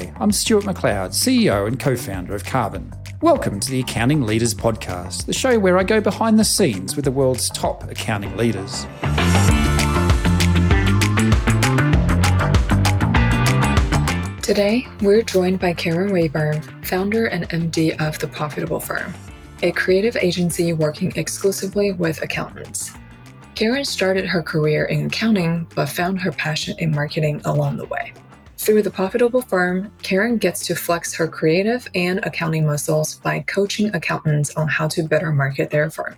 I'm Stuart McLeod, CEO and co founder of Karbon. Welcome to the Accounting Leaders Podcast, the show where I go behind the scenes with the world's top accounting leaders. Today, we're joined by Karen Reyburn, founder and MD of The Profitable Firm, a creative agency working exclusively with accountants. Karen started her career in accounting but found her passion in marketing along the way. Through the profitable firm, Karen gets to flex her creative and accounting muscles by coaching accountants on how to better market their firm.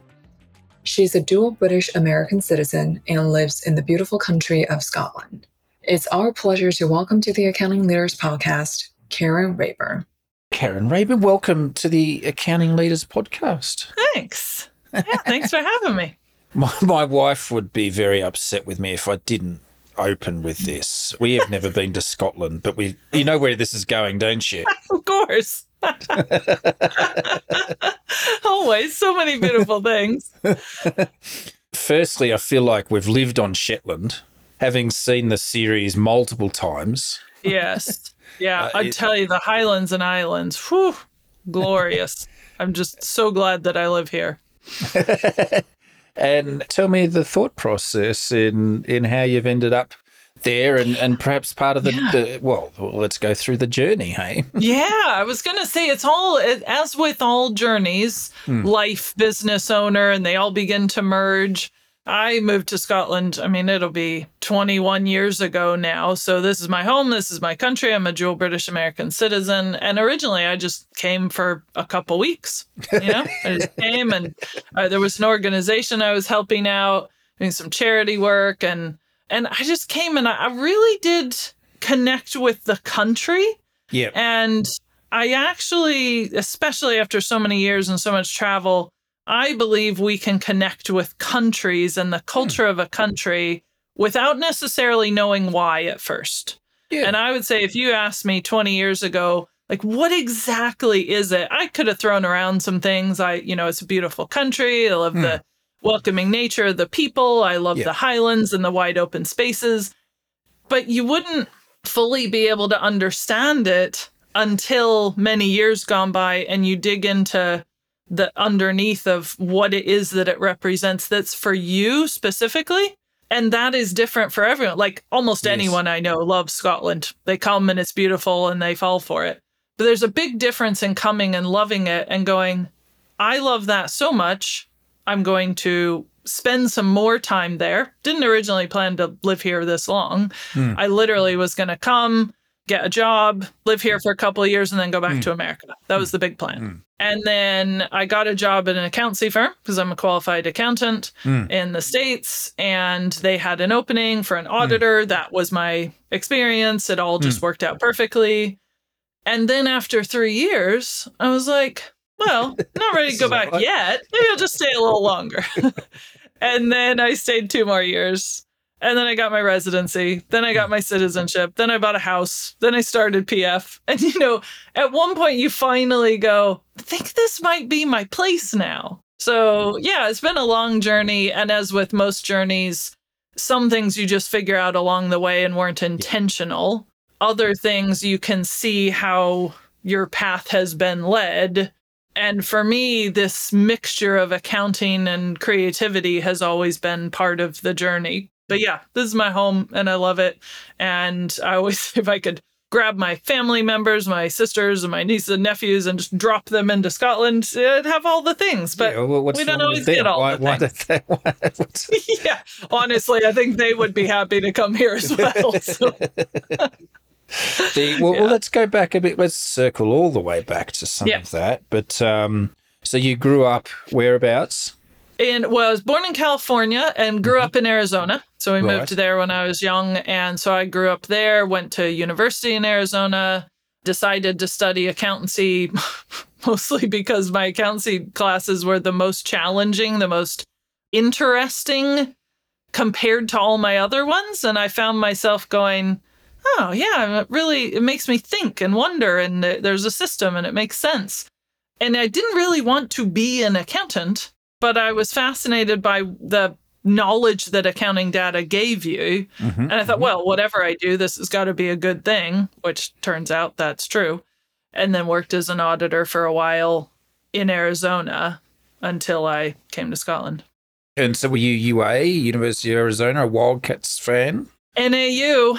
She's a dual British American citizen and lives in the beautiful country of Scotland. It's our pleasure to welcome to the Accounting Leaders Podcast, Karen Reyburn. Karen Reyburn, welcome to the Accounting Leaders Podcast. Thanks. Yeah, thanks for having me. My, my wife would be very upset with me if I didn't open with this. We have never been to Scotland, but we you know where this is going, don't you? Of course. Always so many beautiful things. Firstly, I feel like we've lived on Shetland, having seen the series multiple times. Yes. Yeah, Uh, I tell you, the Highlands and Islands, whew, glorious. I'm just so glad that I live here. And tell me the thought process in in how you've ended up there and, and perhaps part of the, Yeah. the well, let's go through the journey, hey? Yeah, I was going to say it's all, as with all journeys, hmm. life, business owner, and they all begin to merge. I moved to Scotland. I mean, it'll be 21 years ago now. So this is my home. This is my country. I'm a dual British American citizen. And originally, I just came for a couple weeks. You know, I just came and uh, there was an organization I was helping out, doing some charity work, and and I just came and I, I really did connect with the country. Yeah. And I actually, especially after so many years and so much travel, I believe we can connect with countries and the hmm. culture of a country without necessarily knowing why at first. Yeah. And I would say if you asked me 20 years ago, like what exactly is it? I could have thrown around some things. I, you know, it's a beautiful country. I love hmm. the welcoming nature of the people. I love Yeah. the highlands and the wide open spaces. But you wouldn't fully be able to understand it until many years gone by and you dig into the underneath of what it is that it represents that's for you specifically. And that is different for everyone. Like almost Yes. anyone I know loves Scotland. They come and it's beautiful and they fall for it. But there's a big difference in coming and loving it and going, I love that so much. I'm going to spend some more time there. Didn't originally plan to live here this long. Hmm. I literally was going to come, get a job, live here for a couple of years, and then go back to America. That was the big plan. And then I got a job at an accountancy firm because I'm a qualified accountant in the States. And they had an opening for an auditor. That was my experience. It all just worked out perfectly. And then after three years, I was like, well, not ready to go back yet. Maybe I'll just stay a little longer. and then I stayed two more years. And then I got my residency. Then I got my citizenship. Then I bought a house. Then I started PF. And, you know, at one point you finally go, I think this might be my place now. So, yeah, it's been a long journey. And as with most journeys, some things you just figure out along the way and weren't intentional. Other things you can see how your path has been led. And for me, this mixture of accounting and creativity has always been part of the journey. But yeah, this is my home and I love it. And I always, if I could grab my family members, my sisters and my nieces and nephews and just drop them into Scotland, I'd have all the things. But Yeah, well, we don't always get all why, the things. they, why, yeah, honestly, I think they would be happy to come here as well. So, The, well, well, let's go back a bit. Let's circle all the way back to some Yeah. of that. But um, so you grew up whereabouts? And was born in California and grew mm-hmm. up in Arizona. So we Right. moved there when I was young. And so I grew up there, went to university in Arizona, decided to study accountancy mostly because my accountancy classes were the most challenging, the most interesting compared to all my other ones. And I found myself going, oh, yeah, it really, it makes me think and wonder. And there's a system and it makes sense. And I didn't really want to be an accountant, but I was fascinated by the knowledge that accounting data gave you. Mhm, And I thought, mhm. well, whatever I do, this has got to be a good thing, which turns out that's true. And then worked as an auditor for a while in Arizona until I came to Scotland. And so were you UA, University of Arizona, a Wildcats fan? NAU.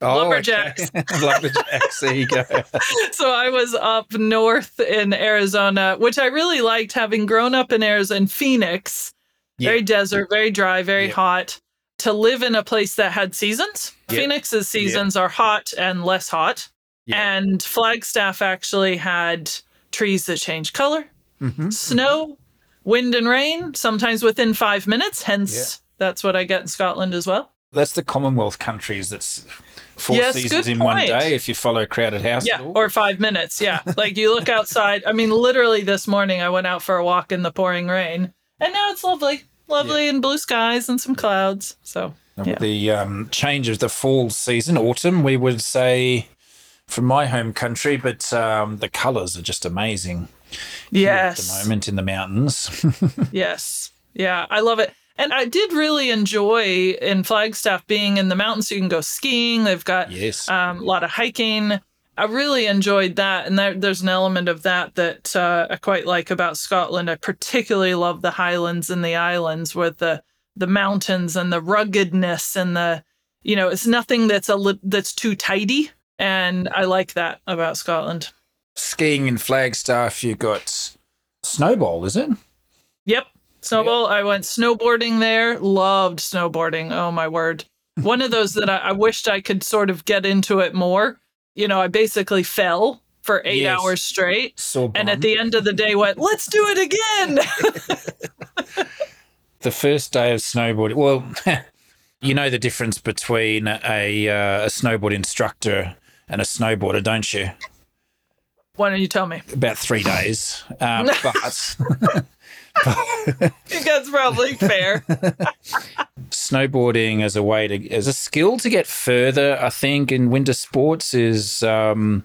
Lumberjacks. okay. Lumberjacks. There you go. so I was up north in Arizona, which I really liked having grown up in Arizona, in Phoenix, Yeah. very desert, very dry, very Yeah. hot. To live in a place that had seasons. Yeah. Phoenix's seasons are hot and less hot. And Flagstaff actually had trees that change color, Mhm. snow, wind, and rain, sometimes within five minutes. Hence, that's what I get in Scotland as well. That's the Commonwealth countries. That's four Yes, seasons in one day if you follow Crowded House. Yeah, or five minutes. Yeah. like you look outside. I mean, literally this morning I went out for a walk in the pouring rain, and now it's lovely, lovely, and blue skies and some clouds. So, yeah. the um, change of the fall season, autumn, we would say from my home country, but um, the colours are just amazing Yes. at the moment in the mountains. Yes. Yeah, I love it. And I did really enjoy in Flagstaff being in the mountains. So you can go skiing. They've got yes. um, a lot of hiking. I really enjoyed that. And there, there's an element of that that uh, I quite like about Scotland. I particularly love the highlands and the islands with the, the mountains and the ruggedness and the, you know, it's nothing that's a li- that's too tidy. And I like that about Scotland. Skiing in Flagstaff, you've got Snowbowl, is it? Yep. Snowbowl. I went snowboarding there. Loved snowboarding. Oh my word. One of those that I, I wished I could sort of get into it more. You know, I basically fell for eight Yes. hours straight. Saw And at the end of the day went, let's do it again. the first day of snowboarding. Well, you know the difference between a uh, a snowboard instructor and a snowboarder, don't you? Why don't you tell me? About three days, um, but I think that's probably fair. snowboarding as a way to as a skill to get further. I think in winter sports is um,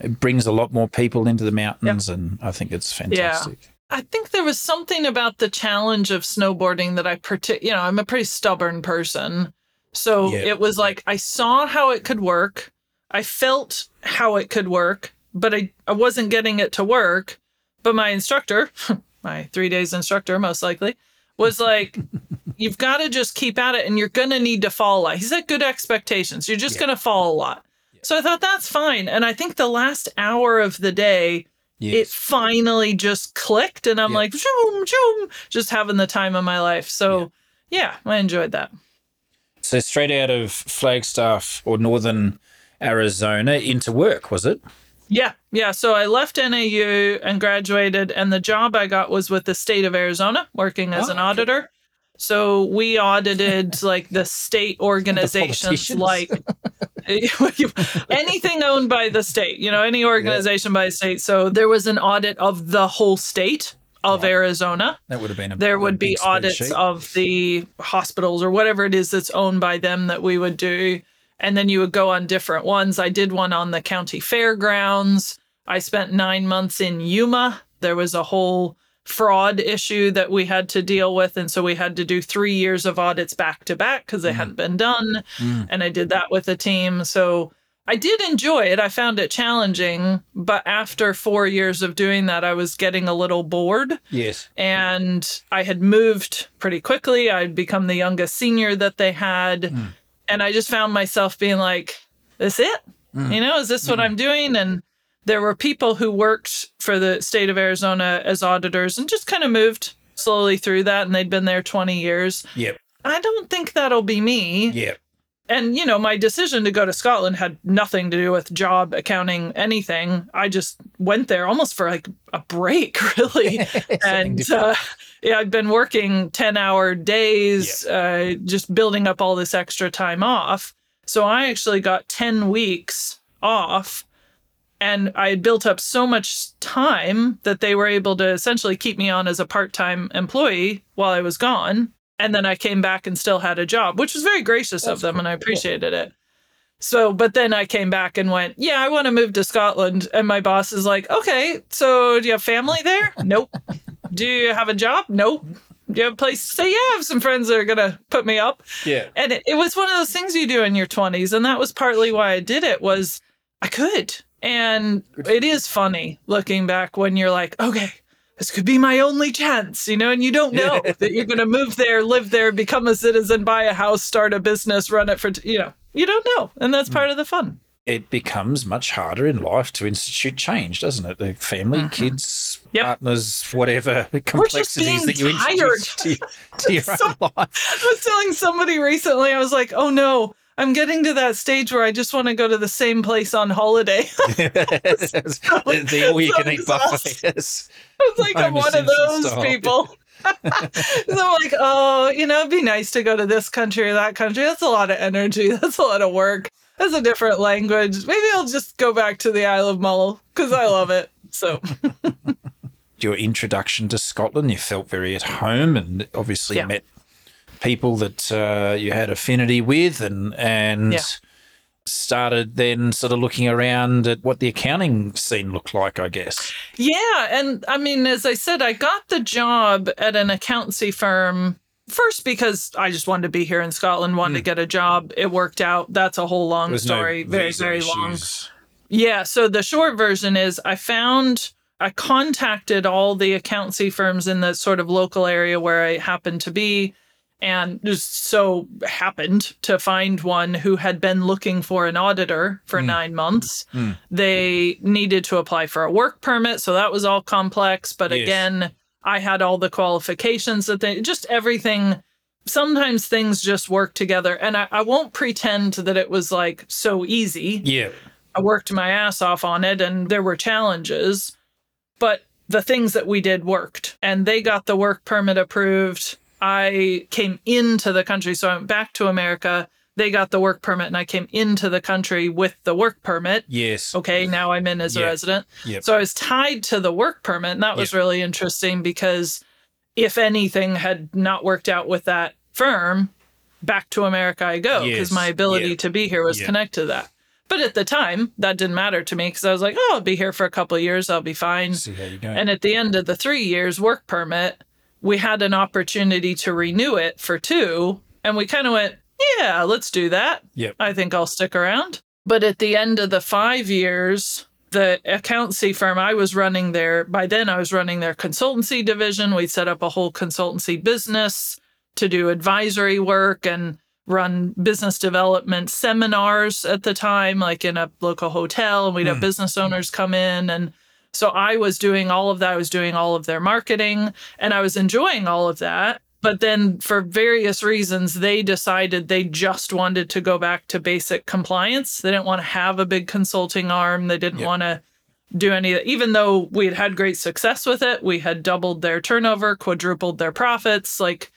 it brings a lot more people into the mountains, and I think it's fantastic. I think there was something about the challenge of snowboarding that I partic you know, I'm a pretty stubborn person. So Yeah. it was like I saw how it could work. I felt how it could work, but I, I wasn't getting it to work. But my instructor, my three days instructor, most likely, was like, you've got to just keep at it and you're going to need to fall a lot. He said, good expectations. You're just Yeah. going to fall a lot. So I thought that's fine. And I think the last hour of the day, it finally just clicked and I'm Yeah. like, zoom, zoom, just having the time of my life. So yeah, I enjoyed that. So straight out of Flagstaff or northern Arizona into work, was it? Yeah, yeah. So I left NAU and graduated, and the job I got was with the state of Arizona, working as Oh, an okay. auditor. So we audited like the state organizations, politicians. like anything owned by the state. You know, any organization by the state. So there was an audit of the whole state of Right. Arizona. That would have been a there would be audits of the hospitals or whatever it is that's owned by them that we would do and then you would go on different ones i did one on the county fairgrounds i spent nine months in yuma there was a whole fraud issue that we had to deal with and so we had to do three years of audits back to back because they Mm. hadn't been done Mm. and i did that with a team so I did enjoy it. I found it challenging, but after four years of doing that, I was getting a little bored Yes. and I had moved pretty quickly. I'd become the youngest senior that they had. Mm. And I just found myself being like, this it? Mm. You know, is this what I'm doing? And there were people who worked for the state of Arizona as auditors and just kind of moved slowly through that. And they'd been there 20 years. Yep. I don't think that'll be me. Yep. And, you know, my decision to go to Scotland had nothing to do with job, accounting, anything. I just went there almost for like a break, really. and uh, yeah, I've been working 10 hour days, uh, just building up all this extra time off. So I actually got 10 weeks off. And I had built up so much time that they were able to essentially keep me on as a part time employee while I was gone. And then I came back and still had a job, which was very gracious That's of them. And I appreciated it. So, but then I came back and went, yeah, I want to move to Scotland. And my boss is like, okay, so do you have family there? Nope. do you have a job? Nope. Do you have a place to stay? Yeah, I have some friends that are going to put me up. Yeah. And it, it was one of those things you do in your 20s. And that was partly why I did it was I could. And it is funny looking back when you're like, okay, this could be my only chance, you know, and you don't know that you're going to move there, live there, become a citizen, buy a house, start a business, run it for, t- you know, you don't know. And that's part of the fun. It becomes much harder in life to institute change, doesn't it? The family, kids, Mm-hmm. Yep. partners, whatever complexities that you introduce to, to your So- own life. I was telling somebody recently, I was like, oh no, I'm getting to that stage where I just want to go to the same place on holiday. the, the all you can eat so buffet. Yes. It's like I'm Homer one of those style. people. so I'm like, oh, you know, it'd be nice to go to this country or that country. That's a lot of energy. That's a lot of work. That's a different language. Maybe I'll just go back to the Isle of Mull because I love it. So Your introduction to Scotland, you felt very at home, and obviously Yeah. met people that uh, you had affinity with, and and Yeah. started then sort of looking around at what the accounting scene looked like. I guess. Yeah, and I mean, as I said, I got the job at an accountancy firm first because I just wanted to be here in Scotland, wanted to get a job. It worked out. That's a whole long Hmm. There's no story, very very long. Yeah, so the short version is I found I contacted all the accountancy firms in the sort of local area where I happened to be and just so happened to find one who had been looking for an auditor for Hmm. 9 months. They needed to apply for a work permit, so that was all complex, but Yes. again, I had all the qualifications that they just everything sometimes things just work together and I, I won't pretend that it was like so easy Yeah. I worked my ass off on it and there were challenges, but the things that we did worked and they got the work permit approved. I came into the country. So I went back to America. They got the work permit and I came into the country with the work permit. Yes. Okay, now I'm in as a resident. Yep. So I was tied to the work permit. And that was Yep. really interesting because if anything had not worked out with that firm, back to America I go because Yes. my ability to be here was connected to that. But at the time, that didn't matter to me because I was like, oh, I'll be here for a couple of years. I'll be fine. See how you go. And at the end of the three years work permit, we had an opportunity to renew it for two. And we kind of went, yeah, let's do that. Yep. I think I'll stick around. But at the end of the five years, the accountancy firm I was running there, by then I was running their consultancy division. We set up a whole consultancy business to do advisory work and run business development seminars at the time, like in a local hotel. And we'd have hmm. business owners come in. And so I was doing all of that. I was doing all of their marketing and I was enjoying all of that. But then, for various reasons, they decided they just wanted to go back to basic compliance. They didn't want to have a big consulting arm. They didn't Yep. want to do any, even though we had had great success with it. We had doubled their turnover, quadrupled their profits. Like,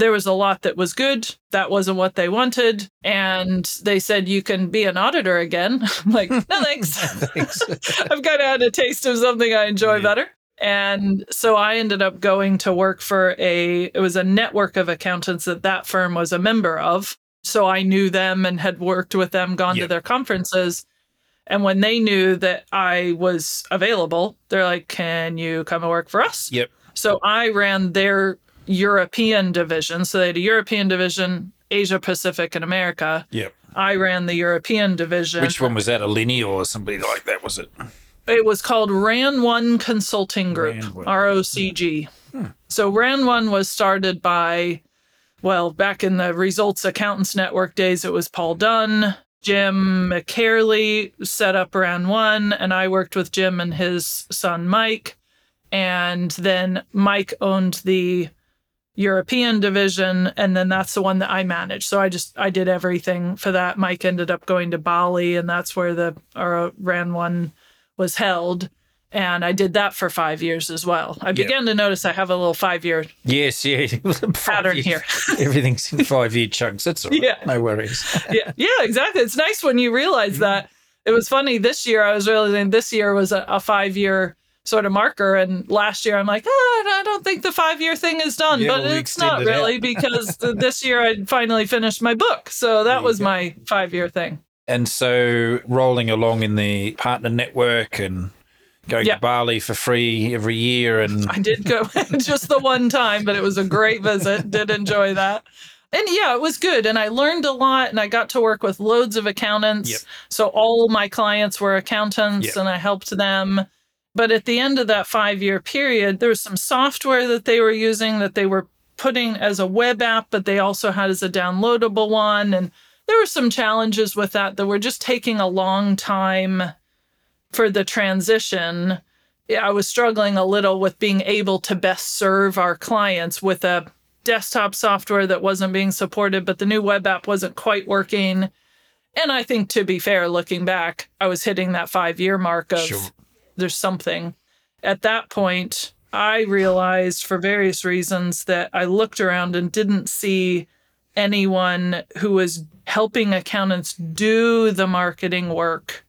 there was a lot that was good. That wasn't what they wanted. And they said, you can be an auditor again. I'm like, no, thanks. I've kind of had a taste of something I enjoy Yeah. better. And so I ended up going to work for a, it was a network of accountants that that firm was a member of. So I knew them and had worked with them, gone to their conferences. And when they knew that I was available, they're like, can you come and work for us? Yep. So I ran their European division. So they had a European division, Asia Pacific and America. Yep. I ran the European division. Which one was that? A Linny or somebody like that? Was it? It was called RAN One Consulting Group, Ran One. R O C G. Hmm. So RAN One was started by, well, back in the Results Accountants Network days, it was Paul Dunn, Jim McCarley set up RAN One, and I worked with Jim and his son Mike. And then Mike owned the European division, and then that's the one that I managed. So I just I did everything for that. Mike ended up going to Bali, and that's where the our RAN one was held. And I did that for five years as well. I began to notice I have a little five year Yes, yeah. Pattern years. here. Everything's in five year chunks. That's all right. Yeah. No worries. yeah, yeah, exactly. It's nice when you realize Mm-hmm. that. It was funny this year. I was realizing this year was a, a five year sort of marker, and last year I'm like, oh, I don't think the five year thing is done, Yeah, but well, it's not extended it really because this year I finally finished my book, so that was go. my five year thing. And so rolling along in the partner network and going Yeah. to Bali for free every year, and I did go just the one time, but it was a great visit. Did enjoy that. And yeah, it was good. And I learned a lot and I got to work with loads of accountants. Yep. So all my clients were accountants Yep. and I helped them. But at the end of that five year period, there was some software that they were using that they were putting as a web app, but they also had as a downloadable one. And there were some challenges with that that were just taking a long time for the transition. I was struggling a little with being able to best serve our clients with a desktop software that wasn't being supported, but the new web app wasn't quite working. And I think, to be fair, looking back, I was hitting that five year mark of Sure. There's something. At that point, I realized for various reasons that I looked around and didn't see anyone who was helping accountants do the marketing work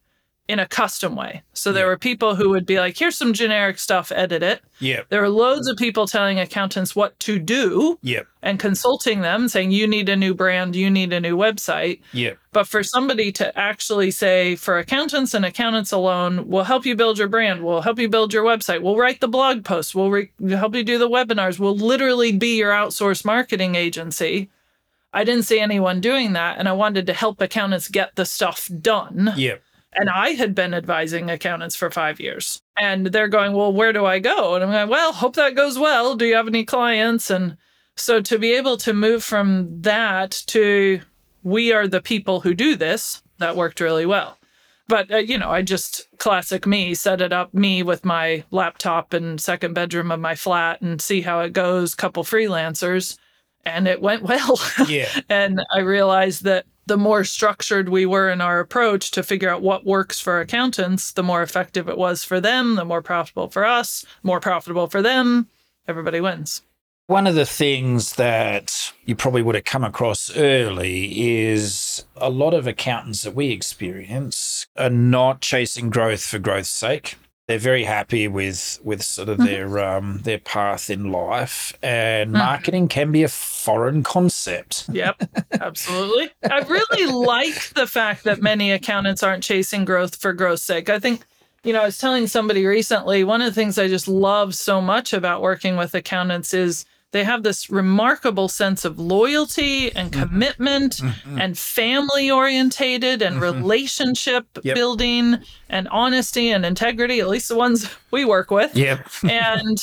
in a custom way. So there Yeah. were people who would be like, here's some generic stuff, edit it. yeah, There were loads of people telling accountants what to do yeah, and consulting them, saying, you need a new brand, you need a new website. yeah, But for somebody to actually say, for accountants and accountants alone, we'll help you build your brand, we'll help you build your website, we'll write the blog posts, we'll re- help you do the webinars, we'll literally be your outsourced marketing agency. I didn't see anyone doing that, and I wanted to help accountants get the stuff done. yeah, And I had been advising accountants for five years. And they're going, Well, where do I go? And I'm going, Well, hope that goes well. Do you have any clients? And so to be able to move from that to we are the people who do this, that worked really well. But, uh, you know, I just classic me set it up me with my laptop and second bedroom of my flat and see how it goes, couple freelancers. And it went well. yeah, And I realized that the more structured we were in our approach to figure out what works for accountants, the more effective it was for them, the more profitable for us, more profitable for them. Everybody wins. One of the things that you probably would have come across early is a lot of accountants that we experience are not chasing growth for growth's sake. They're very happy with with sort of their um, their path in life, and Mhm. marketing can be a foreign concept. Yep, absolutely. I really like the fact that many accountants aren't chasing growth for growth's sake. I think, you know, I was telling somebody recently, one of the things I just love so much about working with accountants is they have this remarkable sense of loyalty and commitment and family orientated and Mhm. relationship Yep. building and honesty and integrity, at least the ones we work with. Yeah, and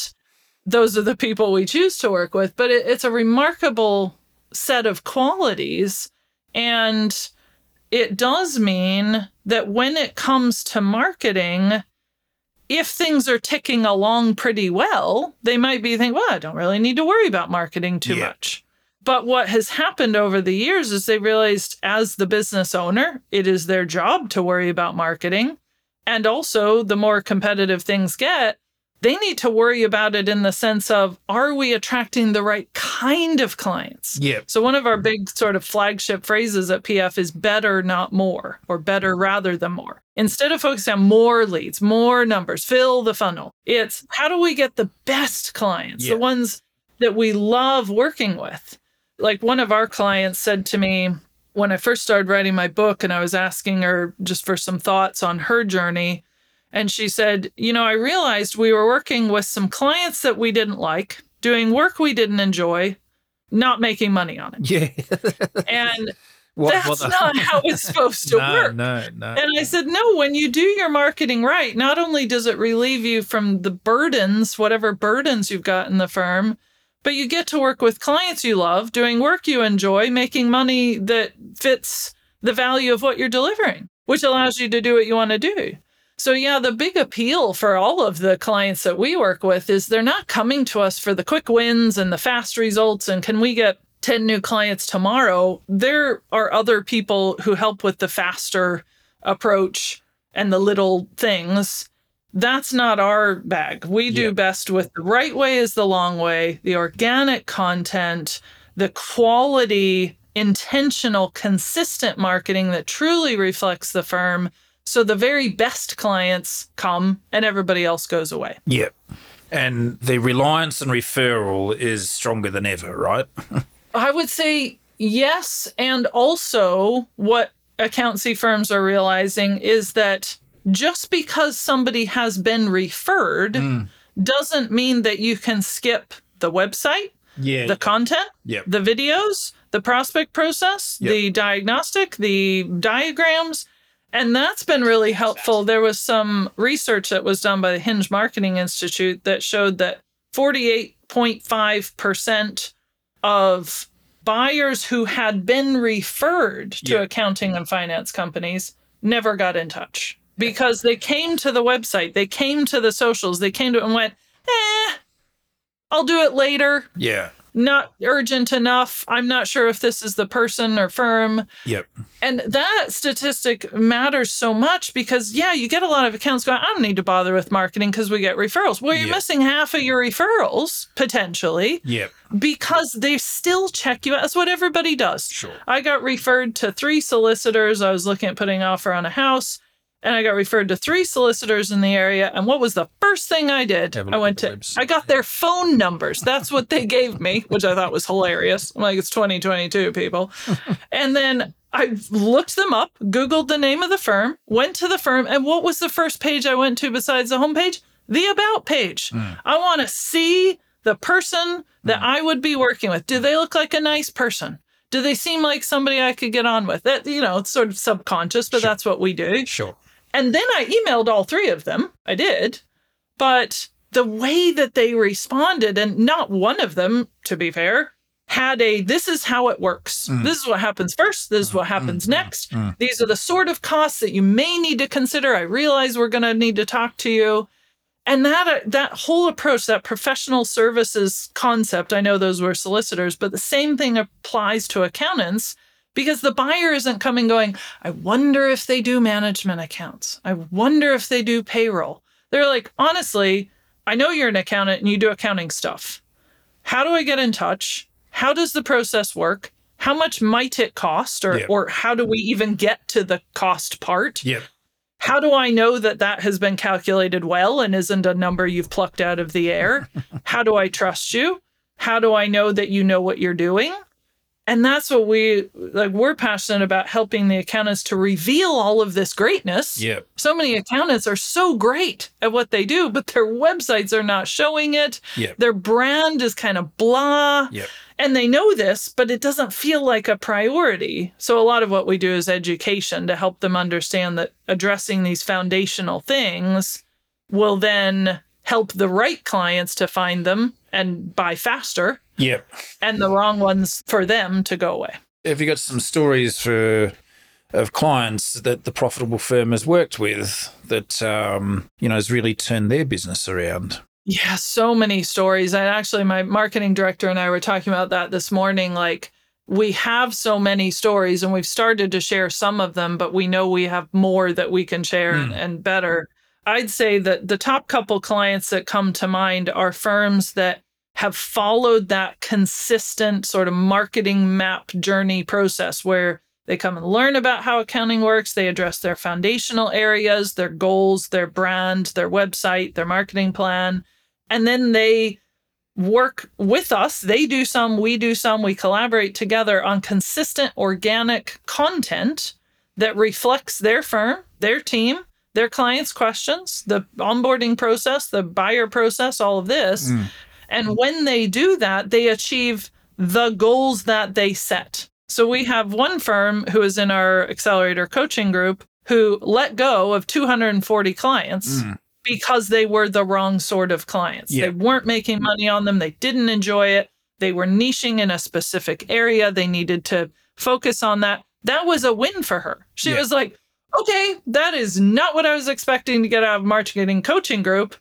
those are the people we choose to work with. But it, it's a remarkable set of qualities. And it does mean that when it comes to marketing if things are ticking along pretty well they might be thinking well i don't really need to worry about marketing too Yeah. much but what has happened over the years is they realized as the business owner it is their job to worry about marketing and also the more competitive things get they need to worry about it in the sense of are we attracting the right kind of clients? yeah, So, one of our big sort of flagship phrases at PF is better, not more, or better rather than more. Instead of focusing on more leads, more numbers, fill the funnel, it's how do we get the best clients, Yeah. the ones that we love working with? Like one of our clients said to me when I first started writing my book, and I was asking her just for some thoughts on her journey. And she said, You know, I realized we were working with some clients that we didn't like, doing work we didn't enjoy, not making money on it. yeah. And What- that's what the- not how it's supposed to no, work. No, no. And I said, no, when you do your marketing right, not only does it relieve you from the burdens, whatever burdens you've got in the firm, but you get to work with clients you love, doing work you enjoy, making money that fits the value of what you're delivering, which allows you to do what you want to do. So, yeah, the big appeal for all of the clients that we work with is they're not coming to us for the quick wins and the fast results and can we get 10 new clients tomorrow. There are other people who help with the faster approach and the little things. That's not our bag. We do Yeah. best with the right way is the long way, the organic content, the quality, intentional, consistent marketing that truly reflects the firm. So the very best clients come and everybody else goes away. Yeah. And the reliance and referral is stronger than ever, right? I would say yes. And also, what accountancy firms are realizing is that just because somebody has been referred Mm. doesn't mean that you can skip the website, Yeah. the content, Yep. the videos, the prospect process, Yep. the diagnostic, the diagrams. And that's been really helpful. There was some research that was done by the Hinge Marketing Institute that showed that 48.5% of buyers who had been referred to Yeah. accounting and finance companies never got in touch because they came to the website, they came to the socials, they came to it and went, eh, I'll do it later yeah. Not urgent enough. I'm not sure if this is the person or firm. Yep. And that statistic matters so much because, yeah, you get a lot of accounts going, I don't need to bother with marketing because we get referrals. Well, you're Yeah. missing half of your referrals potentially Yep. because they still check you out. That's what everybody does. Sure. I got referred to three solicitors. I was looking at putting an offer on a house. And I got referred to three solicitors in the area. And what was the first thing I did? I went to, website. I got their phone numbers. That's what they gave me, which I thought was hilarious. I'm like, it's 2022, people. and then I looked them up, Googled the name of the firm, went to the firm. And what was the first page I went to besides the homepage? The About page. I want to see the person that I would be working with. Do they look like a nice person? Do they seem like somebody I could get on with? That you know, it's sort of subconscious, but Sure. that's what we do. Sure. And then I emailed all three of them. I did. But the way that they responded, and not one of them, to be fair, had a this is how it works. Mm. This is what happens first. This is what happens mm, next. mm. These are the sort of costs that you may need to consider. I realize we're going to need to talk to you. And that uh, that whole approach, that professional services concept, I know those were solicitors, but the same thing applies to accountants because the buyer isn't coming going, I wonder if they do management accounts. I wonder if they do payroll. They're like, honestly, I know you're an accountant and you do accounting stuff. How do I get in touch? How does the process work? How much might it cost? Or, Yeah. or how do we even get to the cost part? Yep. How do I know that that has been calculated well and isn't a number you've plucked out of the air? How do I trust you? How do I know that you know what you're doing? And that's what we like we're passionate about helping the accountants to reveal all of this greatness. Yep. So many accountants are so great at what they do, but their websites are not showing it. Yep. Their brand is kind of blah. Yep. And they know this, but it doesn't feel like a priority. So, a lot of what we do is education to help them understand that addressing these foundational things will then help the right clients to find them and buy faster, Yep. and the wrong ones for them to go away. Have you got some stories for of clients that the profitable firm has worked with that um, you know has really turned their business around? Yeah, so many stories. And actually, my marketing director and I were talking about that this morning. Like, we have so many stories and we've started to share some of them, but we know we have more that we can share and, and better. I'd say that the top couple clients that come to mind are firms that have followed that consistent sort of marketing map journey process where they come and learn about how accounting works. They address their foundational areas, their goals, their brand, their website, their marketing plan. And then they work with us. They do some, we do some, we collaborate together on consistent organic content that reflects their firm, their team, their clients' questions, the onboarding process, the buyer process, all of this. Mm. And when they do that, they achieve the goals that they set. So we have one firm who is in our accelerator coaching group who let go of 240 clients Mm. because they were the wrong sort of clients. Yeah. They weren't making money on them, they didn't enjoy it. They were niching in a specific area. They needed to focus on that. That was a win for her. She Yeah. was like, okay, that is not what I was expecting to get out of marketing coaching group,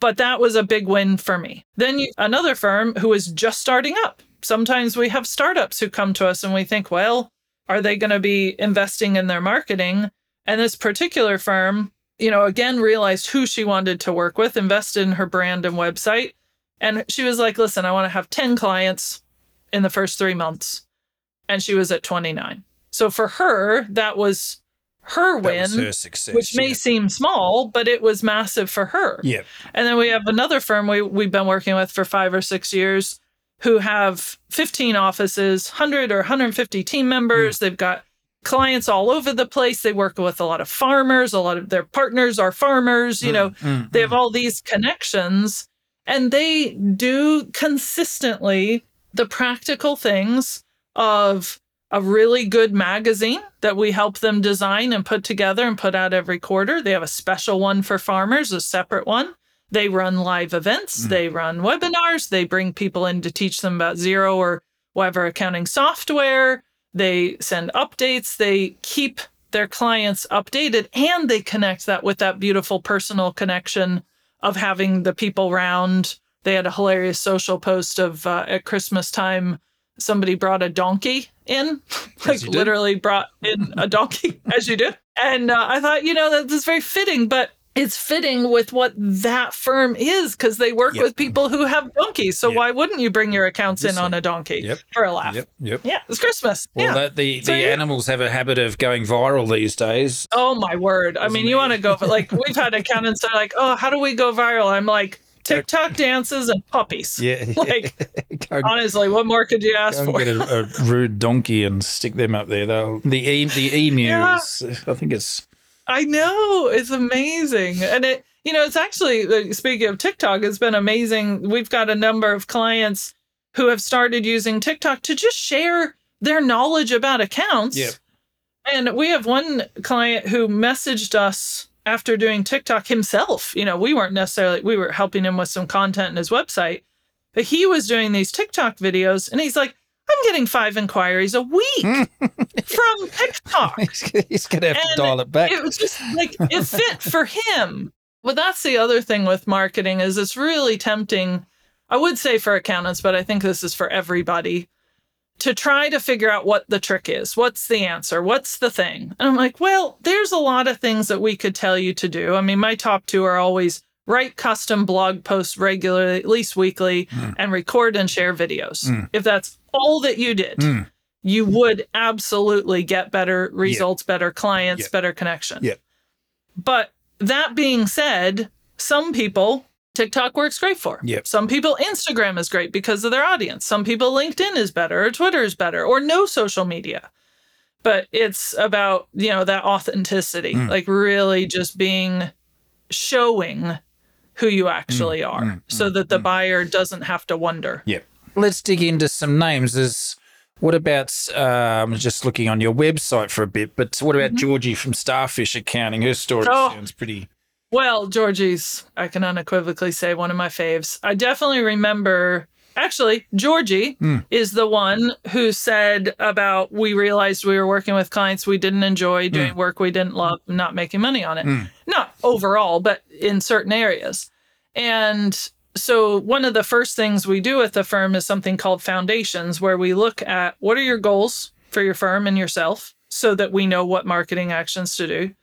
but that was a big win for me. Then you, another firm who is just starting up. Sometimes we have startups who come to us and we think, well, are they going to be investing in their marketing? And this particular firm, you know, again, realized who she wanted to work with, invested in her brand and website. And she was like, listen, I want to have 10 clients in the first three months. And she was at 29. So for her, that was her win, her success. which may yeah. seem small, but it was massive for her. Yep. And then we have another firm we, we've been working with for five or six years who have 15 offices, 100 or 150 team members. They've got clients all over the place. They work with a lot of farmers, a lot of their partners are farmers, you know, Mm, they have mm. all these connections and they do consistently the practical things of a really good magazine that we help them design and put together and put out every quarter. They have a special one for farmers, a separate one. They run live events, Mm. they run webinars, they bring people in to teach them about Xero or whatever accounting software. They send updates, they keep their clients updated, and they connect that with that beautiful personal connection of having the people round. They had a hilarious social post of uh, at Christmas time, somebody brought a donkey in, like literally brought in a donkey, as you do. And uh, I thought, you know, that is very fitting, but it's fitting with what that firm is because they work Yep. with people who have donkeys. So Yep. why wouldn't you bring your accounts in on a donkey Yep. for a laugh? Yep, yep. Yeah, it's Christmas. Well, yeah. that, the, So, the yeah. animals have a habit of going viral these days. Oh my word. I mean, you want to go for like we've had accountants that are like, oh, how do we go viral? I'm like, TikTok dances and puppies. Yeah. Like, Honestly, what more could you ask go and for? get a, a rude donkey and stick them up there. They'll, the e, the emus, I think it's I know. It's amazing. And it, you know, it's actually, like, speaking of TikTok, it's been amazing. We've got a number of clients who have started using TikTok to just share their knowledge about accounts. Yep. And we have one client who messaged us after doing TikTok himself. You know, we weren't necessarily, we were helping him with some content in his website, but he was doing these TikTok videos and he's like, I'm getting five inquiries a week from TikTok. he's going to have to And dial it back. It was just like it fit for him. Well, that's the other thing with marketing is it's really tempting. I would say for accountants, but I think this is for everybody to try to figure out what the trick is. What's the answer? What's the thing? And I'm like, well, there's a lot of things that we could tell you to do. I mean, my top two are always write custom blog posts regularly, at least weekly, Mm. and record and share videos. Mm. If that's all that you did, Mm. you would absolutely get better results, better clients, Yep. better connection. Yep. But that being said, some people TikTok works great for. Yep. Some people Instagram is great because of their audience. Some people LinkedIn is better or Twitter is better or no social media. But it's about, you know, that authenticity, Mm. like really just being showing who you actually are mm, so mm, that the mm. buyer doesn't have to wonder. Yep. Let's dig into some names. There's what about um, just looking on your website for a bit? But what about Mhm. Georgie from Starfish Accounting? Her story Oh. sounds pretty. Well, Georgie's, I can unequivocally say one of my faves. I definitely remember, actually, Georgie Hmm. is the one who said about we realized we were working with clients we didn't enjoy, doing work we didn't love, not making money on it. Hmm. Not overall, but in certain areas. And so, one of the first things we do at the firm is something called foundations, where we look at what are your goals for your firm and yourself so that we know what marketing actions to do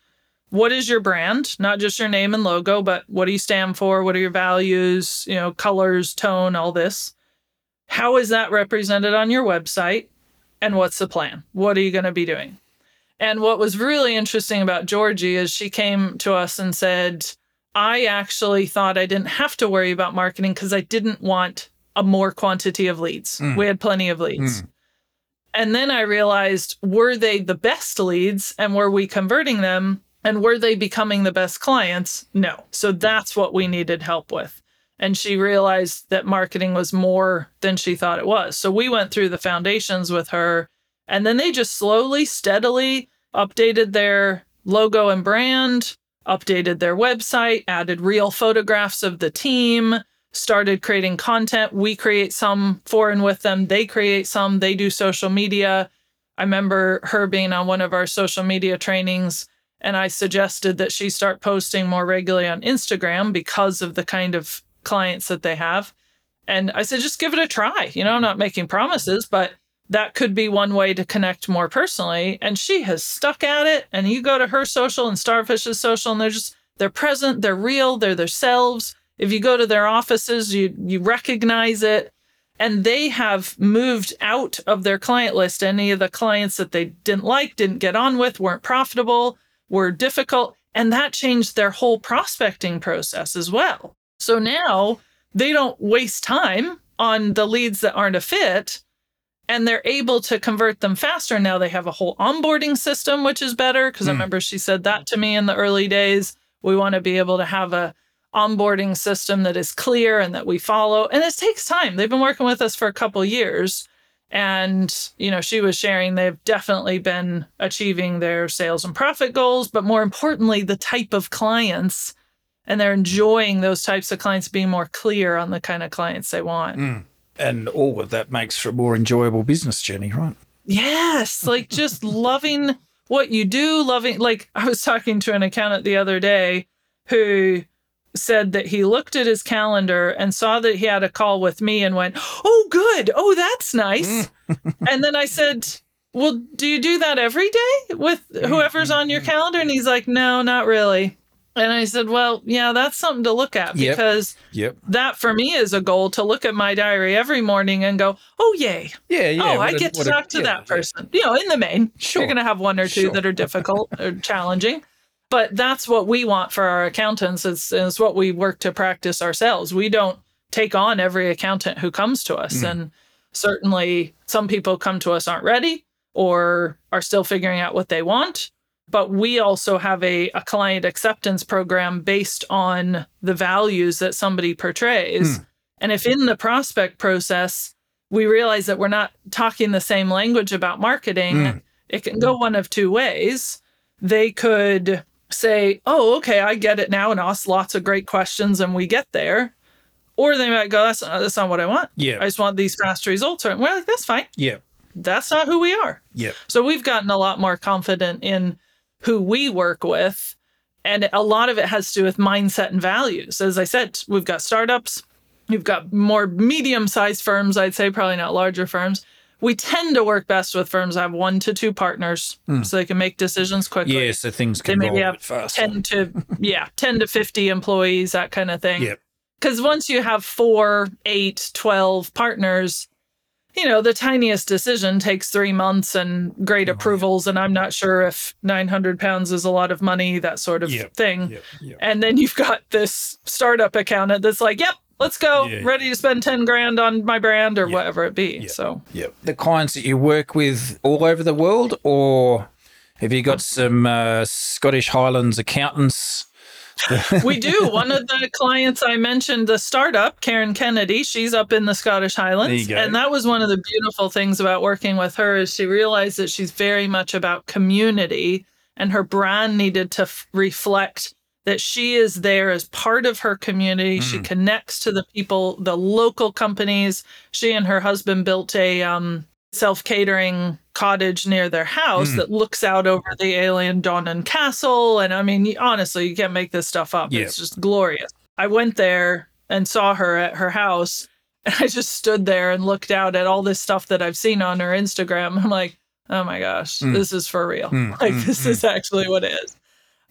what is your brand not just your name and logo but what do you stand for what are your values you know colors tone all this how is that represented on your website and what's the plan what are you going to be doing and what was really interesting about georgie is she came to us and said i actually thought i didn't have to worry about marketing because i didn't want a more quantity of leads Mm. we had plenty of leads Mm. and then I realized were they the best leads and were we converting them and were they becoming the best clients? No. So that's what we needed help with. And she realized that marketing was more than she thought it was. So we went through the foundations with her and then they just slowly, steadily updated their logo and brand, updated their website, added real photographs of the team, started creating content. We create some for and with them. They create some. They do social media. I remember her being on one of our social media trainings, and I suggested that she start posting more regularly on Instagram because of the kind of clients that they have. And I said, just give it a try. You know, I'm not making promises, but that could be one way to connect more personally. And she has stuck at it. And you go to her social and Starfish's social, and they're just, they're present, they're real, they're themselves. If you go to their offices, you you recognize it. And they have moved out of their client list. Any of the clients that they didn't like, didn't get on with, weren't profitable, were difficult. And that changed their whole prospecting process as well. So now they don't waste time on the leads that aren't a fit. and they're able to convert them faster. Now they have a whole onboarding system, which is better because I Mm. remember she said that to me in the early days. We want to be able to have a onboarding system that is clear and that we follow. And it takes time. They've been working with us for a couple years. And, you know, she was sharing they've definitely been achieving their sales and profit goals, but more importantly, the type of clients and they're enjoying those types of clients being more clear on the kind of clients they want. Mm. And all of that makes for a more enjoyable business journey, right? Yes, like just loving what you do, loving like I was talking to an accountant the other day who said that he looked at his calendar and saw that he had a call with me and went, "Oh good. Oh, that's nice." Mm. and then I said, "Well, do you do that every day with mm, whoever's mm, on your calendar?" And he's like, "No, not really." And I said, "Well, yeah, that's something to look at Yep. because Yep. that for me is a goal to look at my diary every morning and go, "Oh, yay. Yeah, yeah. oh, I a- get to what a- talk to yeah, that yeah. person. You know, in the main, Sure. you're going to have one or two Sure. that are difficult or challenging. But that's what we want for our accountants. It's, it's what we work to practice ourselves. We don't take on every accountant who comes to us. Mm. And certainly some people come to us aren't ready or are still figuring out what they want. But we also have a, a client acceptance program based on the values that somebody portrays. And if in the prospect process, we realize that we're not talking the same language about marketing, Mm. it can go one of two ways. They could say, Oh, okay, I get it now, and ask lots of great questions, and we get there. Or they might go, That's, that's not what I want. Yeah. I just want these fast results. And we're like, That's fine. Yeah. That's not who we are. Yeah. So we've gotten a lot more confident in who we work with. And a lot of it has to do with mindset and values. As I said, we've got startups, we've got more medium sized firms, I'd say, probably not larger firms. We tend to work best with firms that have one to two partners hmm. so they can make decisions quickly. Yeah, so things They can maybe roll a have bit faster. 10 to, yeah, 10 to 50 employees, that kind of thing. Yep. Because once you have four, eight, 12 partners, you know, the tiniest decision takes three months and great Oh, yeah. approvals. And I'm not sure if 900 pounds is a lot of money, that sort of Yep. thing. Yep. Yep. And then you've got this startup accountant that's like, yep, let's go, Yeah. ready to spend 10 grand on my brand or Yeah. whatever it be. Yeah. So, Yep. The clients that you work with all over the world, or have you got some uh, Scottish Highlands accountants? we do. One of the clients I mentioned, the startup, Karen Kennedy, she's up in the Scottish Highlands. There you go. And that was one of the beautiful things about working with her is she realized that she's very much about community and her brand needed to f- reflect that she is there as part of her community. She Mm. connects to the people, the local companies. She and her husband built a um, self catering cottage near their house Mm. that looks out over the Eilean Donan Castle. And I mean, honestly, you can't make this stuff up. Yeah. It's just glorious. I went there and saw her at her house. And I just stood there and looked out at all this stuff that I've seen on her Instagram. I'm like, oh my gosh, Mm. this is for real. Mm, like, mm, this mm. is actually what it is.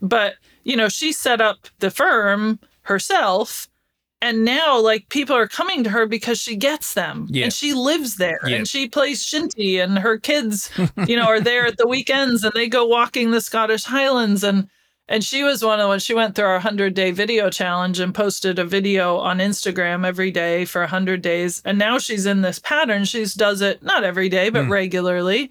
But, you know, she set up the firm herself. And now, like, people are coming to her because she gets them Yeah. and she lives there Yeah. and she plays shinty, and her kids, you know, are there at the weekends and they go walking the Scottish Highlands. And and she was one of the ones, she went through our 100 day video challenge and posted a video on Instagram every day for 100 days. And now she's in this pattern. She does it not every day, but Mm. regularly.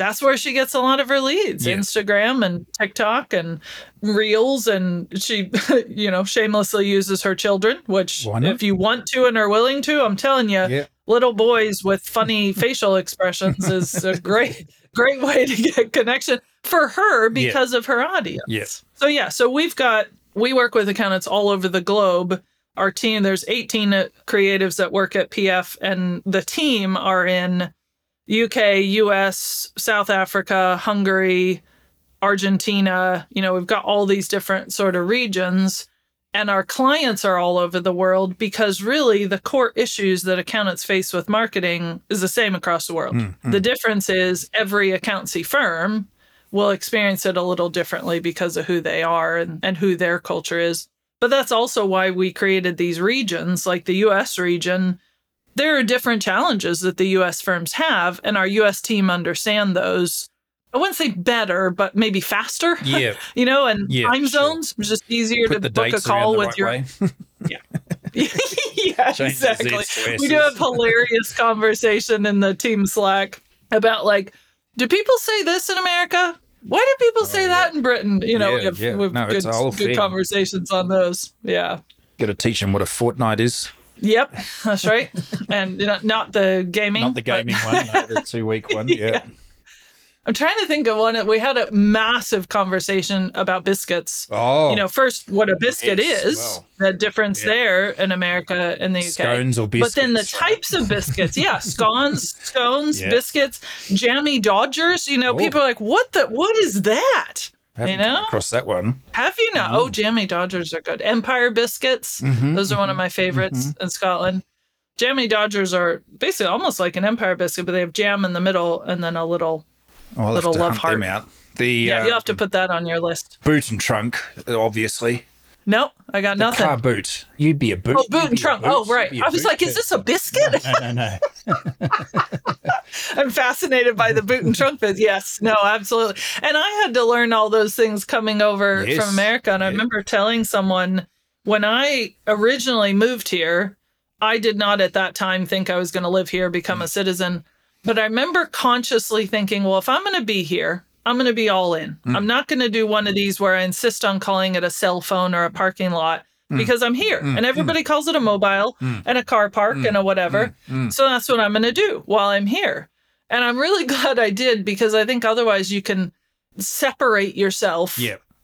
That's where she gets a lot of her leads Yeah. Instagram and TikTok and Reels. And she, you know, shamelessly uses her children, which if you want to and are willing to, I'm telling you, Yeah. little boys with funny facial expressions is a great, great way to get connection for her because of her audience. Yes. So yeah, so we've got we work with accountants all over the globe. Our team there's 18 uh, creatives that work at PF and the team are in UK, US, South Africa, Hungary, Argentina, you know, we've got all these different sort of regions and our clients are all over the world because really the core issues that accountants face with marketing is the same across the world. Mm, mm. The difference is every accountancy firm will experience it a little differently because of who they are and, and who their culture is. But that's also why we created these regions, like the US region. There are different challenges that the US firms have, and our US team understand those. I wouldn't say better, but maybe faster. Yeah. you know, and Yeah, time zones. It's just easier Put to book a call with right your way. yeah, Changes exactly. We do have hilarious conversation in the team Slack about like, do people say this in America? Why do people oh, say Oh, yeah. that in Britain? You know, we Yeah, have, yeah. we have No, good, good thing. conversations on those. Yeah. Got to teach them what a fortnight is. Yep, that's right. and you know, not the gaming. Not the but- gaming one, no, the two week one. Yeah. Yeah. I'm trying to think of one. We had a massive conversation about biscuits. Oh, You know, first what a biscuit yes, is, well, the difference yeah. there in America and the UK. scones or biscuits. But then the types of biscuits, yeah, scones, scones, Yeah. biscuits, jammy Dodgers. You know, Oh. people are like, "What the? What is that?" Haven't you know? across that one. Have you not? Oh, jammy Dodgers are good. Empire biscuits, Mhm, those are one of my favorites in Scotland. Jammy Dodgers are basically almost like an Empire biscuit, but they have jam in the middle and then a little. Oh, Little love heart. The Yeah, uh, you'll have to put that on your list. boot and trunk, obviously. Nope, I got The nothing. car boot. You'd be a boot. Oh, boot and be trunk. boot. Oh, right. You'd be a I was like, is this a biscuit? No, no, no. I'm fascinated by the boot and trunk bit. Yes, no, absolutely. And I had to learn all those things coming over Yes. from America. And I remember telling someone when I originally moved here, I did not at that time think I was going to live here, become a Mm. citizen. But I remember consciously thinking, well, if I'm going to be here, I'm going to be all in. Mm. I'm not going to do one of these where I insist on calling it a cell phone or a parking lot Mm. because I'm here and everybody calls it a mobile and a car park and a whatever. Mm. So that's what I'm going to do while I'm here. And I'm really glad I did because I think otherwise you can separate yourself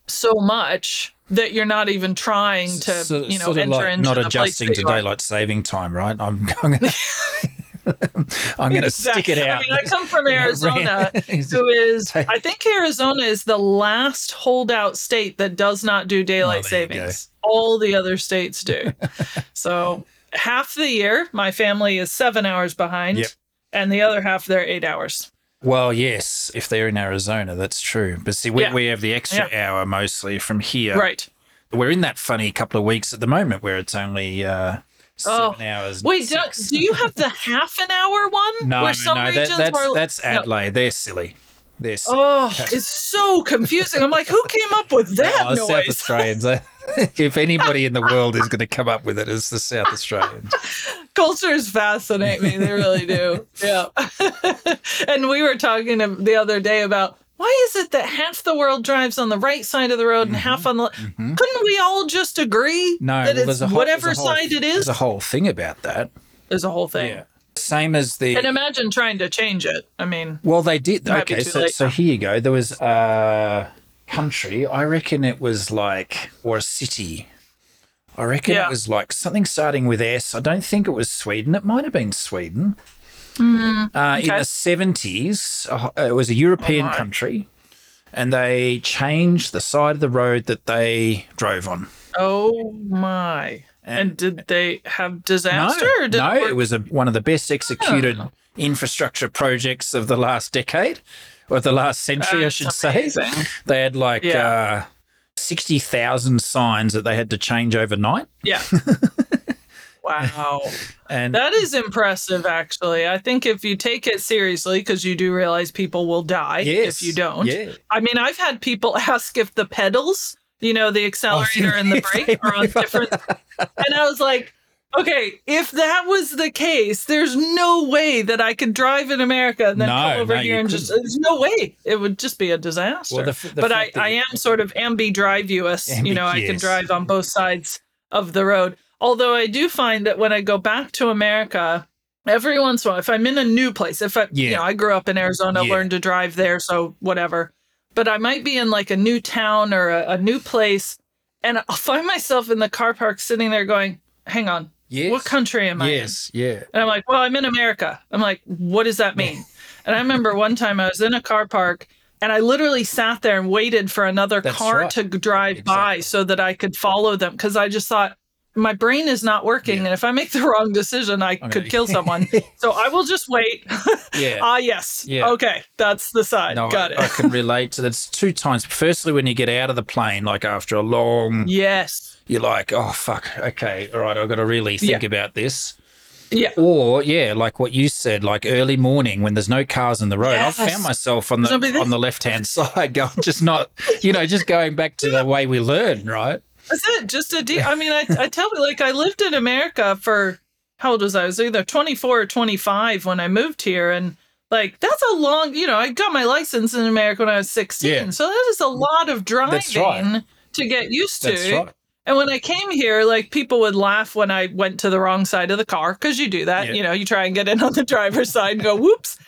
so much that you're not even trying to, So- you know, enter like into not the adjusting to daylight saving time, right? I'm, I'm gonna, I'm gonna stick it Exactly. out. I mean, I come from Arizona, who is, I think Arizona is the last holdout state that does not do daylight Oh, there you go. savings. All the other states do. so half the year, my family is seven hours behind, Yep. and the other half, they're eight hours. Well, yes, if they're in Arizona, that's true. But see, we, Yeah. we have the extra hour mostly from here. Right. We're in that funny couple of weeks at the moment where it's only uh, Oh. seven hours. Wait, do, do you have the half an hour one? No, Where some no, that, that's were- that's No. Adelaide. They're silly. They're silly. Oh, it's so confusing. I'm like, who came up with that Oh, South? Australians. if anybody in the world is going to come up with it, it's the South Australians. Cultures fascinate me. They really do. Yeah. and we were talking the other day about why is it that half the world drives on the right side of the road and half on the. Couldn't we all just agree Mm-hmm. No, that well, it's whole, whatever whole- side it is There's a whole thing about that. There's a whole thing. Same as the. And imagine trying to change it. I mean, Well, they did. Okay, so, late so here you go. There was a country. I reckon it was like, or a city. I reckon Yeah. it was like something starting with S. I don't think it was Sweden. It might have been Sweden. Uh, In Mm-hmm. okay. Oh the 70s, uh, it was a European my. country, and they changed the side of the road that they drove on. oh my. And did they have disaster? No, or did no it it was a, one of the best executed infrastructure projects of the last decade, or the last century, I That's should say. They had like Yeah. uh, 60,000 signs that they had to change overnight. Yeah. wow. And That is impressive, actually. I think if you take it seriously, because you do realize people will die yes, if you don't. Yeah. I mean, I've had people ask if the pedals, you know, the oh, accelerator and the brake are on different. and I was like, okay, if that was the case, there's no way that I could drive in America and then No, come over no, here and just, couldn't. there's no way. It would just be a disaster. Well, the the but I, I am sort of ambidrive-us. You know, I can drive on both sides of the road. Although I do find that when I go back to America, every once in a while, if I'm in a new place, if I, you Yeah. know, I grew up in Arizona, Yeah. learned to drive there, so whatever. But I might be in like a new town or a, a new place, and I'll find myself in the car park sitting there going, "Hang on, Yes. what country am I in?" Yes, yeah. And I'm like, well, I'm in America. I'm like, what does that mean? and I remember one time I was in a car park and I literally sat there and waited for another That's car right. to drive by so that I could follow them because I just thought my brain is not working. Yeah. And if I make the wrong decision, I I'm could kill someone. so I will just wait. Yeah. Ah, yes. Yeah. Okay. That's the side. No, Got I, it. I can relate to that. It's two times. Firstly, when you get out of the plane, like after a long, yes. you're like, oh, fuck, okay, all right, I've got to really think about this. Yeah. Or, yeah, like what you said, like early morning when there's no cars in the road. Yes. I've found myself on the on the left hand side, going, just not, you know, just going back to the way we learn, right? That's it. Just a deal. I mean, I, I tell you, like, I lived in America for how old was I? I was either 24 or 25 when I moved here. And like, that's a long, you know, I got my license in America when I was 16. Yeah. So that is a lot of driving right. to get used to. Right. And when I came here, like people would laugh when I went to the wrong side of the car because you do that. Yeah. You know, you try and get in on the driver's side and go, whoops.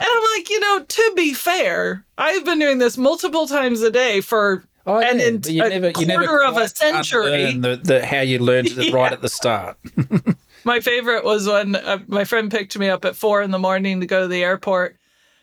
And I'm like, you know, to be fair, I've been doing this multiple times a day for Oh, And in but you a never, you never quarter of a century- The, the, how you learned it right at the start. My favorite was when uh, my friend picked me up at four in the morning to go to the airport.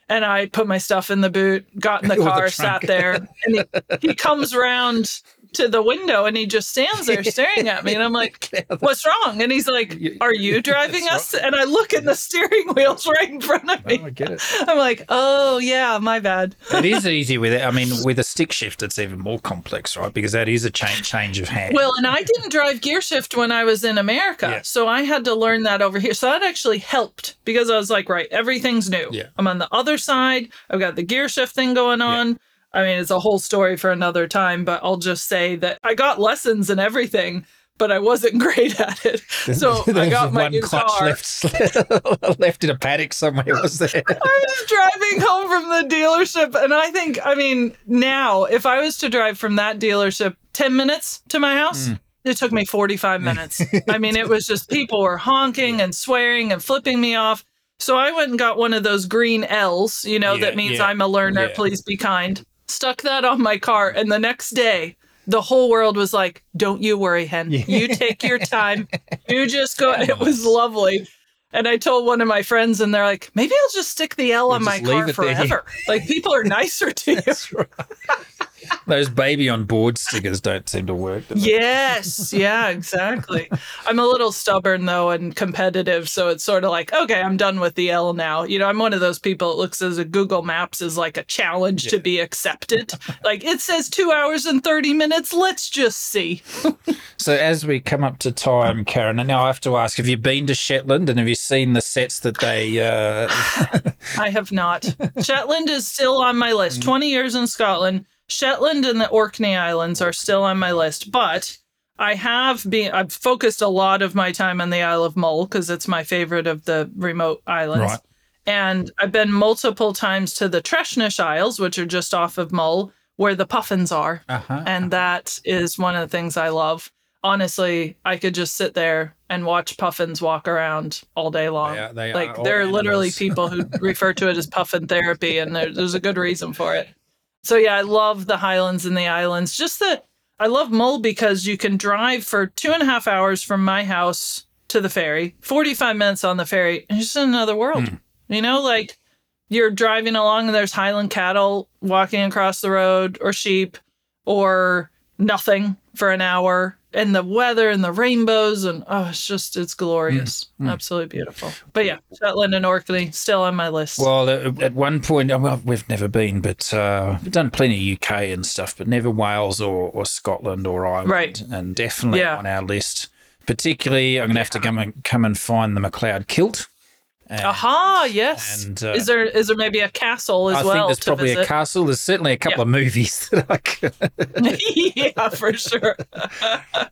And I put my stuff in the boot, got in the Or the car, sat there, and he, he comes around to the window and he just stands there staring at me. And I'm like, What's wrong? And he's like, Are you driving us? And I look and the steering wheel's right in front of oh, me. I get it. I'm like, Oh, yeah, my bad. It is easy with it. I mean, with a stick shift, it's even more complex, right? Because that is a change change of hand. Well, and I didn't drive gear shift when I was in America. Yeah. So I had to learn that over here. So that actually helped because I was like, right, everything's new. Yeah. I'm on the other side. I've got the gear shift thing going on. I mean, it's a whole story for another time, but I'll just say that I got lessons and everything, but I wasn't great at it. So I got my one new clutch car. left left in a paddock somewhere. Was there? I was driving home from the dealership, and I think, I mean, now if I was to drive from that dealership 10 minutes to my house, mm. it took me 45 minutes. I mean, it was just people were honking and swearing and flipping me off. So I went and got one of those green L's, you know, Yeah, that means yeah, I'm a learner, yeah. please be kind. Stuck that on my car, and the next day, the whole world was like, Don't you worry, Hen. You take your time. You just go. It was lovely. And I told one of my friends, and they're like, maybe I'll just stick the L on my car forever. Like, people are nicer to you. Those baby on board stickers don't seem to work. yes. Yeah, exactly. I'm a little stubborn, though, and competitive. So it's sort of like, okay, I'm done with the L now. You know, I'm one of those people that looks as a Google Maps is like a challenge to be accepted. like, it says two hours and 30 minutes. Let's just see. So as we come up to time, Karen, and now I have to ask: Have you been to Shetland and have you seen the sets that they? Uh, I have not. Shetland is still on my list. 20 years in Scotland. Shetland and the Orkney Islands are still on my list, but I have been I've focused a lot of my time on the Isle of Mull because it's my favorite of the remote islands. Right. And I've been multiple times to the Treshnish Isles, which are just off of Mull, where the puffins are. uh-huh. And that is one of the things I love. Honestly, I could just sit there and watch puffins walk around all day long. They are- they like are there are all literally people who refer to it as puffin therapy, and there, there's a good reason for it. So yeah, I love the Highlands and the islands. Just the I love Mull because you can drive for two and a half hours from my house to the ferry, 45 minutes on the ferry, and it's just another world. Hmm. You know, like you're driving along and there's Highland cattle walking across the road, or sheep, or nothing for an hour, and the weather and the rainbows, and oh, it's just, it's glorious. Hmm. Absolutely beautiful. But yeah, Shetland and Orkney still on my list. Well, at one point, uh, well, we've never been, but uh, we've done plenty of UK and stuff, but never Wales or, or Scotland or Ireland. Right. And definitely Yeah. on our list. Particularly, I'm going to have to come and, come and find the McLeod kilt. And Aha, yes. and, uh, is there is there maybe a castle as I well? think there's to probably a castle. There's certainly a couple Yeah. of movies that I could. yeah, for sure.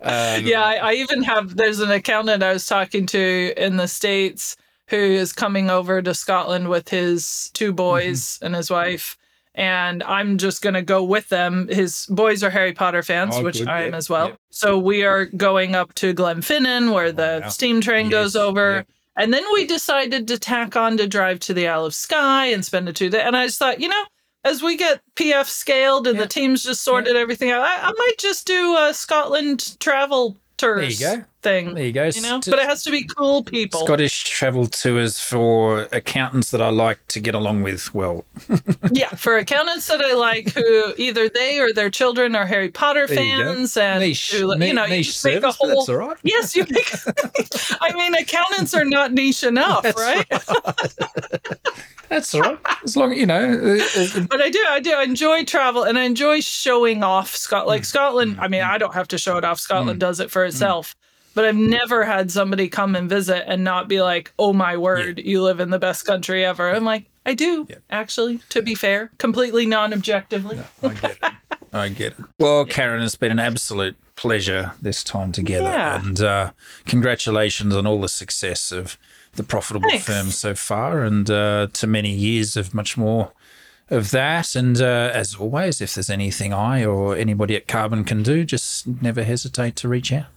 Um, yeah, I, I even have. There's an accountant I was talking to in the states who is coming over to Scotland with his two boys Mm-hmm. and his wife, and I'm just gonna go with them. His boys are Harry Potter fans, Oh, which good, I am yeah, as well. yeah. So we are going up to Glenfinnan, where the wow. steam train goes over. yeah. And then we decided to tack on to drive to the Isle of Skye and spend a two day. And I just thought, you know, as we get PF scaled and Yeah. the teams just sorted everything out, I, I might just do a Scotland travel tours There you go. Thing. There you go. You know, St- but it has to be cool people. Scottish travel tours for accountants that I like to get along with well. yeah, for accountants that I like, who either they or their children are Harry Potter There you fans, and niche, who, you know, you niche just make a whole. that's all right. Yes, you make. I mean, accountants are not niche enough, That's right? That's all right. As long you know, uh, uh, But I do, I do I enjoy travel and I enjoy showing off. Mm. Like Scotland, I mean, I don't have to show it off. Scotland does it for itself. But I've never had somebody come and visit and not be like, "Oh my word, you live in the best country ever." I'm like, I do actually. To be fair, completely non-objectively. I get it. I get it. Well, Karen, it's been an absolute pleasure this time together. Yeah. And uh, congratulations on all the success of the profitable Thanks. firm so far and uh, to many years of much more of that. And uh, as always, if there's anything I or anybody at Karbon can do, just never hesitate to reach out.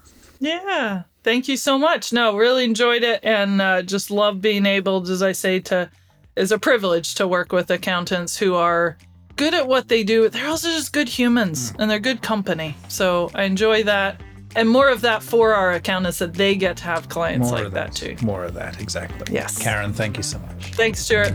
Yeah. Thank you so much. No, really enjoyed it and uh, just love being able, as I say, to is a privilege to work with accountants who are good at what they do. They're also just good humans and they're good company. So I enjoy that. And more of that for our accountants that they get to have clients More like that too. More of that, exactly. Yes. Karen, thank you so much. Thanks, Stuart.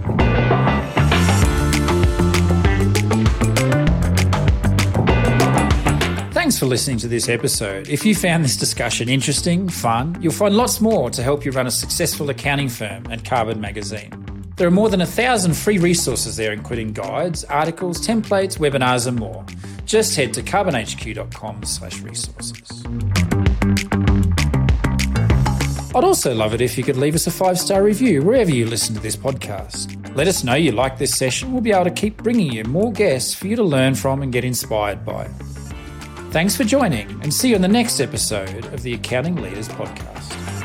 Thanks for listening to this episode. If you found this discussion interesting, fun, you'll find lots more to help you run a successful accounting firm at Karbon Magazine. There are more than a thousand free resources there, including guides, articles, templates, webinars, and more. Just head to karbonhq.com slash resources. I'd also love it if you could leave us a five star review wherever you listen to this podcast. Let us know you like this session. We'll be able to keep bringing you more guests for you to learn from and get inspired by. Thanks for joining, and see you on the next episode of the Accounting Leaders Podcast.